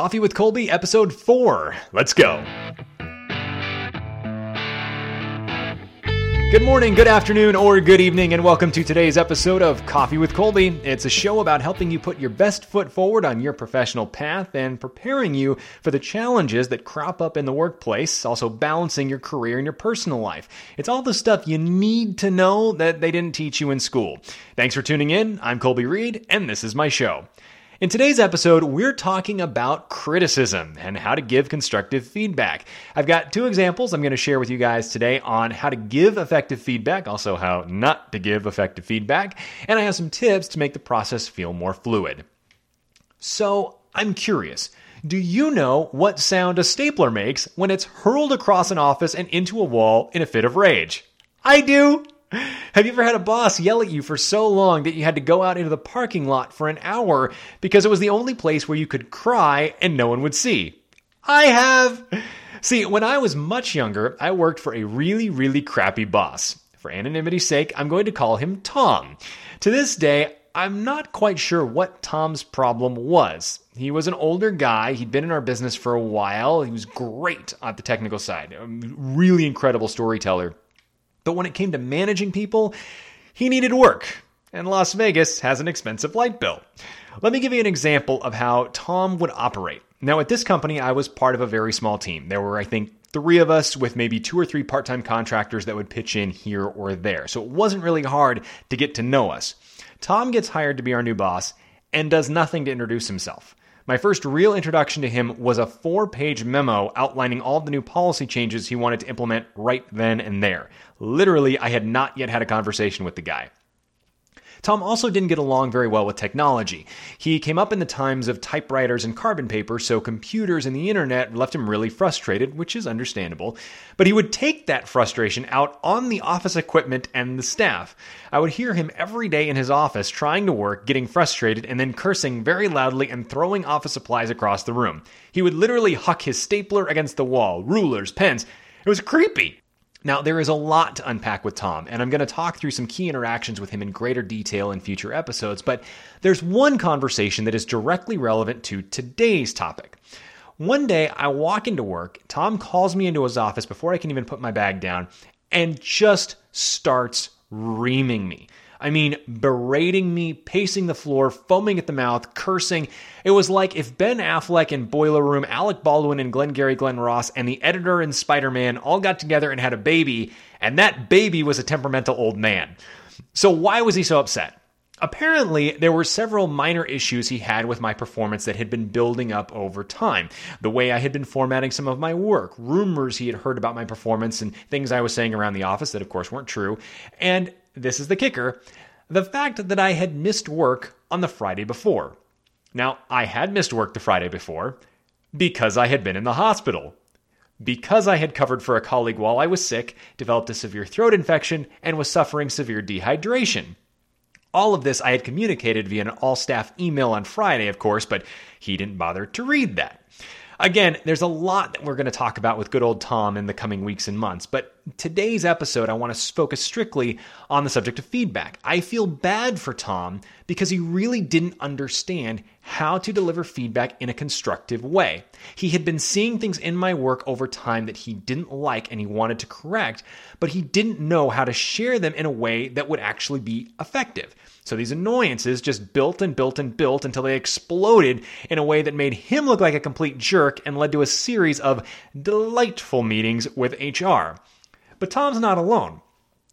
Coffee with Colby, episode 4. Let's go. Good morning, good afternoon, or good evening, and welcome to today's episode of Coffee with Colby. It's a show about helping you put your best foot forward on your professional path and preparing you for the challenges that crop up in the workplace, also balancing your career and your personal life. It's all the stuff you need to know that they didn't teach you in school. Thanks for tuning in. I'm Colby Reade, and this is my show. In today's episode, we're talking about criticism and how to give constructive feedback. I've got two examples I'm going to share with you guys today on how to give effective feedback, also how not to give effective feedback, and I have some tips to make the process feel more fluid. So, I'm curious. Do you know what sound a stapler makes when it's hurled across an office and into a wall in a fit of rage? I do! Have you ever had a boss yell at you for so long that you had to go out into the parking lot for an hour because it was the only place where you could cry and no one would see? I have. See, when I was much younger, I worked for a really, really crappy boss. For anonymity's sake, I'm going to call him Tom. To this day, I'm not quite sure what Tom's problem was. He was an older guy. He'd been in our business for a while. He was great at the technical side, really incredible storyteller. But when it came to managing people, he needed work, and Las Vegas has an expensive light bill. Let me give you an example of how Tom would operate. Now, at this company, I was part of a very small team. There were, I think, three of us with maybe two or three part time contractors that would pitch in here or there. So it wasn't really hard to get to know us. Tom gets hired to be our new boss and does nothing to introduce himself. My first real introduction to him was a four page memo outlining all the new policy changes he wanted to implement right then and there. Literally, I had not yet had a conversation with the guy. Tom also didn't get along very well with technology. He came up in the times of typewriters and carbon paper, so computers and the internet left him really frustrated, which is understandable. But he would take that frustration out on the office equipment and the staff. I would hear him every day in his office trying to work, getting frustrated, and then cursing very loudly and throwing office supplies across the room. He would literally huck his stapler against the wall, rulers, pens. It was creepy. Now, there is a lot to unpack with Tom, and I'm going to talk through some key interactions with him in greater detail in future episodes, but there's one conversation that is directly relevant to today's topic. One day, I walk into work, Tom calls me into his office before I can even put my bag down, and just starts reaming me. I mean, berating me, pacing the floor, foaming at the mouth, cursing. It was like if Ben Affleck in Boiler Room, Alec Baldwin and Glengarry Glen Ross, and the editor in Spider Man all got together and had a baby, and that baby was a temperamental old man. So, why was he so upset? Apparently, there were several minor issues he had with my performance that had been building up over time. The way I had been formatting some of my work, rumors he had heard about my performance, and things I was saying around the office that, of course, weren't true. And this is the kicker the fact that I had missed work on the Friday before. Now, I had missed work the Friday before because I had been in the hospital. Because I had covered for a colleague while I was sick, developed a severe throat infection, and was suffering severe dehydration. All of this I had communicated via an all staff email on Friday, of course, but he didn't bother to read that. Again, there's a lot that we're going to talk about with good old Tom in the coming weeks and months, but today's episode, I want to focus strictly on the subject of feedback. I feel bad for Tom because he really didn't understand how to deliver feedback in a constructive way. He had been seeing things in my work over time that he didn't like and he wanted to correct, but he didn't know how to share them in a way that would actually be effective. So these annoyances just built and built and built until they exploded in a way that made him look like a complete jerk and led to a series of delightful meetings with HR. But Tom's not alone.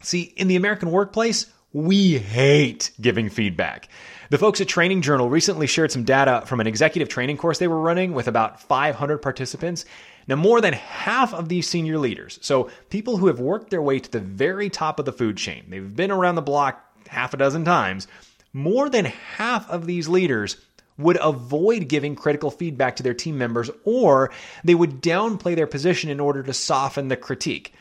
See, in the American workplace, we hate giving feedback. The folks at Training Journal recently shared some data from an executive training course they were running with about 500 participants. Now, more than half of these senior leaders, so people who have worked their way to the very top of the food chain, they've been around the block half a dozen times, more than half of these leaders would avoid giving critical feedback to their team members or they would downplay their position in order to soften the critique.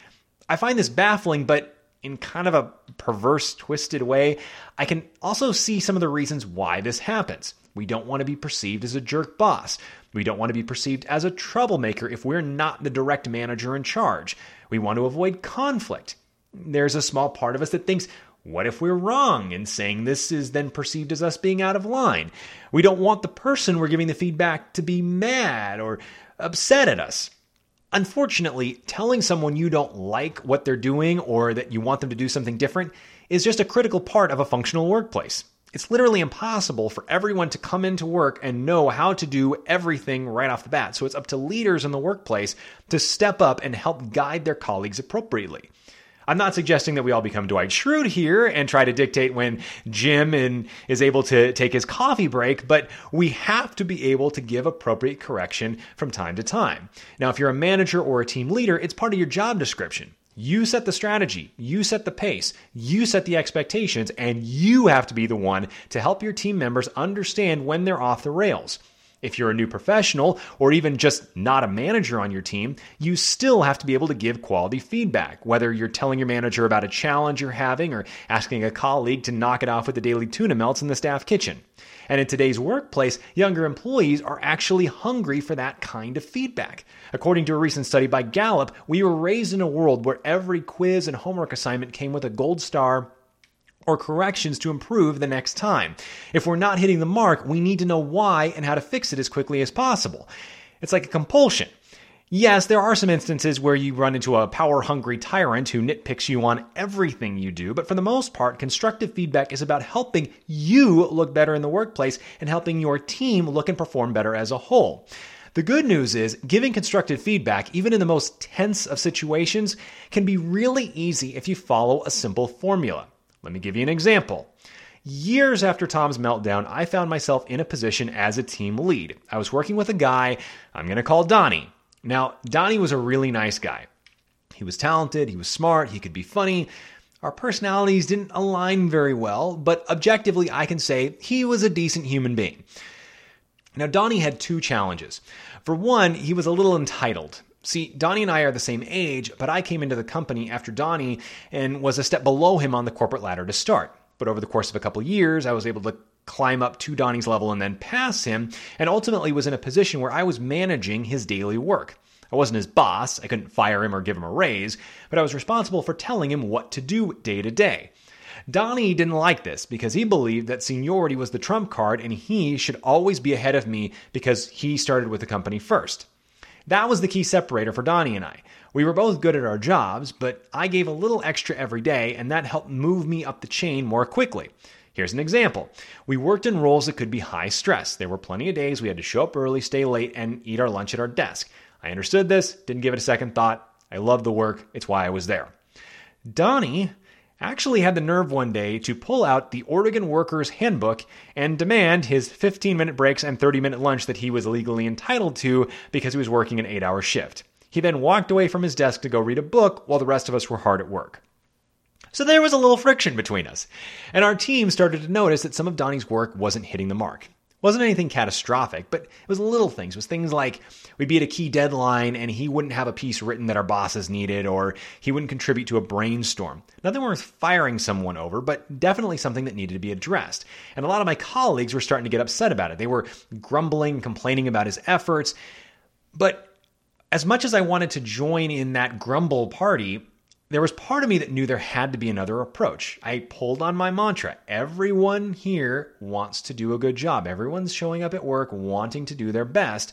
I find this baffling, but in kind of a perverse, twisted way, I can also see some of the reasons why this happens. We don't want to be perceived as a jerk boss. We don't want to be perceived as a troublemaker if we're not the direct manager in charge. We want to avoid conflict. There's a small part of us that thinks What if we're wrong in saying this is then perceived as us being out of line? We don't want the person we're giving the feedback to be mad or upset at us. Unfortunately, telling someone you don't like what they're doing or that you want them to do something different is just a critical part of a functional workplace. It's literally impossible for everyone to come into work and know how to do everything right off the bat. So it's up to leaders in the workplace to step up and help guide their colleagues appropriately. I'm not suggesting that we all become Dwight Schrute here and try to dictate when Jim is able to take his coffee break, but we have to be able to give appropriate correction from time to time. Now, if you're a manager or a team leader, it's part of your job description. You set the strategy, you set the pace, you set the expectations, and you have to be the one to help your team members understand when they're off the rails. If you're a new professional or even just not a manager on your team, you still have to be able to give quality feedback, whether you're telling your manager about a challenge you're having or asking a colleague to knock it off with the daily tuna melts in the staff kitchen. And in today's workplace, younger employees are actually hungry for that kind of feedback. According to a recent study by Gallup, we were raised in a world where every quiz and homework assignment came with a gold star or corrections to improve the next time. If we're not hitting the mark, we need to know why and how to fix it as quickly as possible. It's like a compulsion. Yes, there are some instances where you run into a power hungry tyrant who nitpicks you on everything you do, but for the most part, constructive feedback is about helping you look better in the workplace and helping your team look and perform better as a whole. The good news is giving constructive feedback, even in the most tense of situations, can be really easy if you follow a simple formula. Let me give you an example. Years after Tom's meltdown, I found myself in a position as a team lead. I was working with a guy I'm going to call Donnie. Now, Donnie was a really nice guy. He was talented, he was smart, he could be funny. Our personalities didn't align very well, but objectively, I can say he was a decent human being. Now, Donnie had two challenges. For one, he was a little entitled. See, Donnie and I are the same age, but I came into the company after Donnie and was a step below him on the corporate ladder to start. But over the course of a couple years, I was able to climb up to Donnie's level and then pass him, and ultimately was in a position where I was managing his daily work. I wasn't his boss, I couldn't fire him or give him a raise, but I was responsible for telling him what to do day to day. Donnie didn't like this because he believed that seniority was the trump card and he should always be ahead of me because he started with the company first. That was the key separator for Donnie and I. We were both good at our jobs, but I gave a little extra every day, and that helped move me up the chain more quickly. Here's an example. We worked in roles that could be high stress. There were plenty of days we had to show up early, stay late, and eat our lunch at our desk. I understood this, didn't give it a second thought. I loved the work, it's why I was there. Donnie actually had the nerve one day to pull out the Oregon Workers Handbook and demand his 15 minute breaks and 30 minute lunch that he was legally entitled to because he was working an eight hour shift. He then walked away from his desk to go read a book while the rest of us were hard at work. So there was a little friction between us, and our team started to notice that some of Donnie's work wasn't hitting the mark wasn't anything catastrophic, but it was little things. It was things like we'd be at a key deadline and he wouldn't have a piece written that our bosses needed, or he wouldn't contribute to a brainstorm. Nothing worth firing someone over, but definitely something that needed to be addressed. And a lot of my colleagues were starting to get upset about it. They were grumbling, complaining about his efforts. But as much as I wanted to join in that grumble party, there was part of me that knew there had to be another approach. I pulled on my mantra. Everyone here wants to do a good job. Everyone's showing up at work wanting to do their best.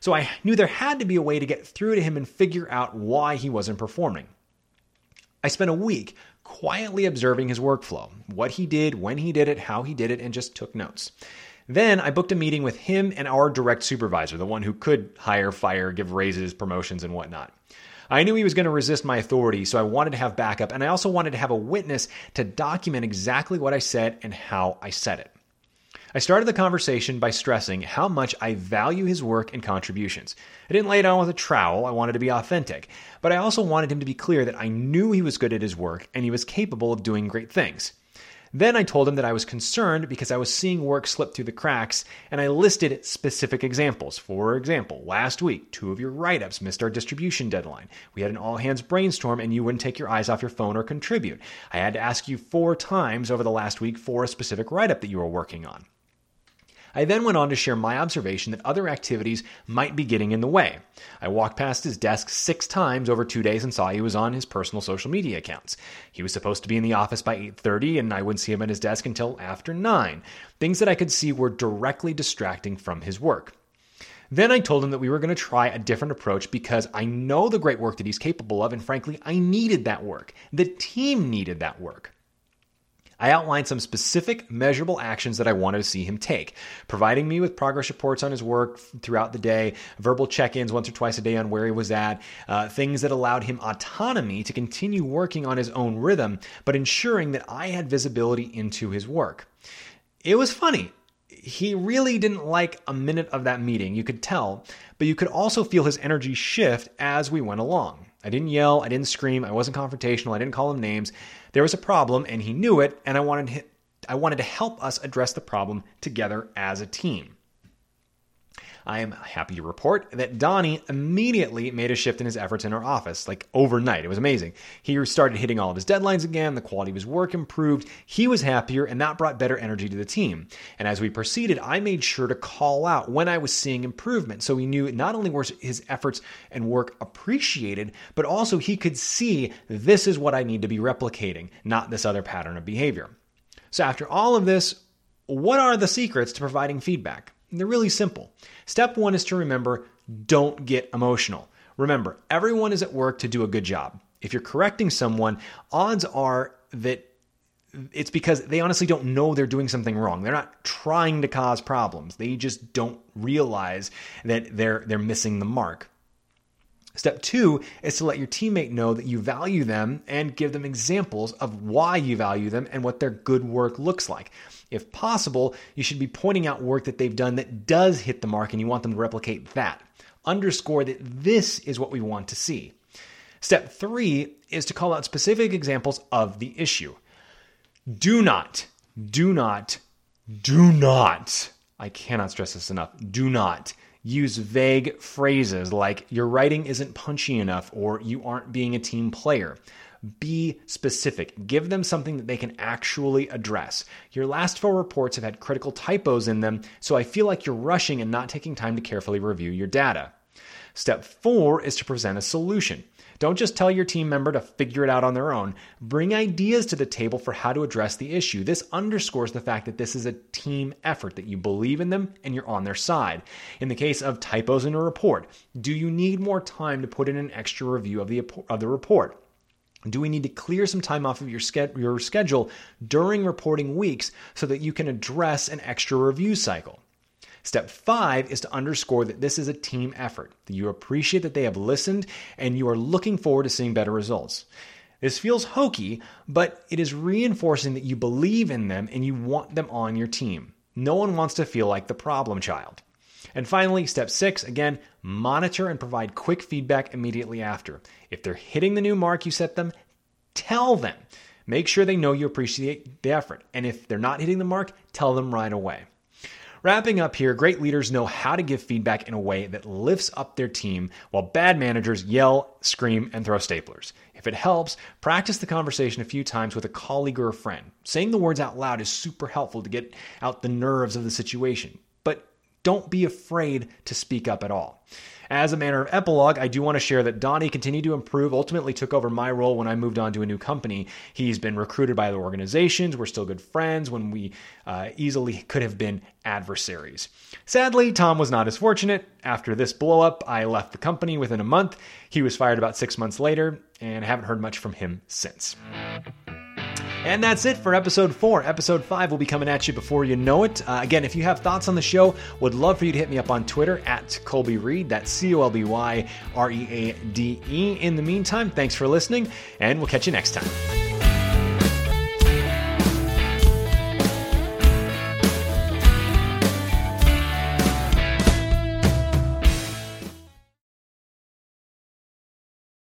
So I knew there had to be a way to get through to him and figure out why he wasn't performing. I spent a week quietly observing his workflow, what he did, when he did it, how he did it, and just took notes. Then I booked a meeting with him and our direct supervisor, the one who could hire, fire, give raises, promotions, and whatnot. I knew he was going to resist my authority, so I wanted to have backup, and I also wanted to have a witness to document exactly what I said and how I said it. I started the conversation by stressing how much I value his work and contributions. I didn't lay it on with a trowel, I wanted to be authentic, but I also wanted him to be clear that I knew he was good at his work and he was capable of doing great things. Then I told him that I was concerned because I was seeing work slip through the cracks, and I listed specific examples. For example, last week, two of your write ups missed our distribution deadline. We had an all hands brainstorm, and you wouldn't take your eyes off your phone or contribute. I had to ask you four times over the last week for a specific write up that you were working on. I then went on to share my observation that other activities might be getting in the way. I walked past his desk six times over two days and saw he was on his personal social media accounts. He was supposed to be in the office by 8:30 and I wouldn't see him at his desk until after 9. Things that I could see were directly distracting from his work. Then I told him that we were going to try a different approach because I know the great work that he's capable of, and frankly, I needed that work. The team needed that work. I outlined some specific measurable actions that I wanted to see him take, providing me with progress reports on his work throughout the day, verbal check ins once or twice a day on where he was at, uh, things that allowed him autonomy to continue working on his own rhythm, but ensuring that I had visibility into his work. It was funny he really didn't like a minute of that meeting. You could tell, but you could also feel his energy shift as we went along. I didn't yell, I didn't scream, I wasn't confrontational, I didn't call him names. There was a problem and he knew it, and I wanted I wanted to help us address the problem together as a team. I am happy to report that Donnie immediately made a shift in his efforts in our office, like overnight. It was amazing. He started hitting all of his deadlines again, the quality of his work improved, he was happier, and that brought better energy to the team. And as we proceeded, I made sure to call out when I was seeing improvement. So we knew not only were his efforts and work appreciated, but also he could see this is what I need to be replicating, not this other pattern of behavior. So after all of this, what are the secrets to providing feedback? They're really simple. Step one is to remember don't get emotional. Remember, everyone is at work to do a good job. If you're correcting someone, odds are that it's because they honestly don't know they're doing something wrong. They're not trying to cause problems. They just don't realize that they're they're missing the mark. Step two is to let your teammate know that you value them and give them examples of why you value them and what their good work looks like. If possible, you should be pointing out work that they've done that does hit the mark and you want them to replicate that. Underscore that this is what we want to see. Step three is to call out specific examples of the issue. Do not, do not, do not, I cannot stress this enough, do not use vague phrases like your writing isn't punchy enough or you aren't being a team player. Be specific. Give them something that they can actually address. Your last four reports have had critical typos in them, so I feel like you're rushing and not taking time to carefully review your data. Step four is to present a solution. Don't just tell your team member to figure it out on their own. Bring ideas to the table for how to address the issue. This underscores the fact that this is a team effort, that you believe in them and you're on their side. In the case of typos in a report, do you need more time to put in an extra review of the, of the report? Do we need to clear some time off of your, your schedule during reporting weeks so that you can address an extra review cycle? Step five is to underscore that this is a team effort, that you appreciate that they have listened and you are looking forward to seeing better results. This feels hokey, but it is reinforcing that you believe in them and you want them on your team. No one wants to feel like the problem child. And finally, step six again, monitor and provide quick feedback immediately after. If they're hitting the new mark you set them, tell them. Make sure they know you appreciate the effort. And if they're not hitting the mark, tell them right away. Wrapping up here, great leaders know how to give feedback in a way that lifts up their team, while bad managers yell, scream, and throw staplers. If it helps, practice the conversation a few times with a colleague or a friend. Saying the words out loud is super helpful to get out the nerves of the situation, but don't be afraid to speak up at all. As a manner of epilogue, I do want to share that Donnie continued to improve, ultimately took over my role when I moved on to a new company. He's been recruited by other organizations. We're still good friends when we uh, easily could have been adversaries. Sadly, Tom was not as fortunate. After this blowup, I left the company within a month. He was fired about six months later, and I haven't heard much from him since. And that's it for episode four. Episode five will be coming at you before you know it. Uh, again, if you have thoughts on the show, would love for you to hit me up on Twitter at Colby Reade. That's C O L B Y R E A D E. In the meantime, thanks for listening, and we'll catch you next time.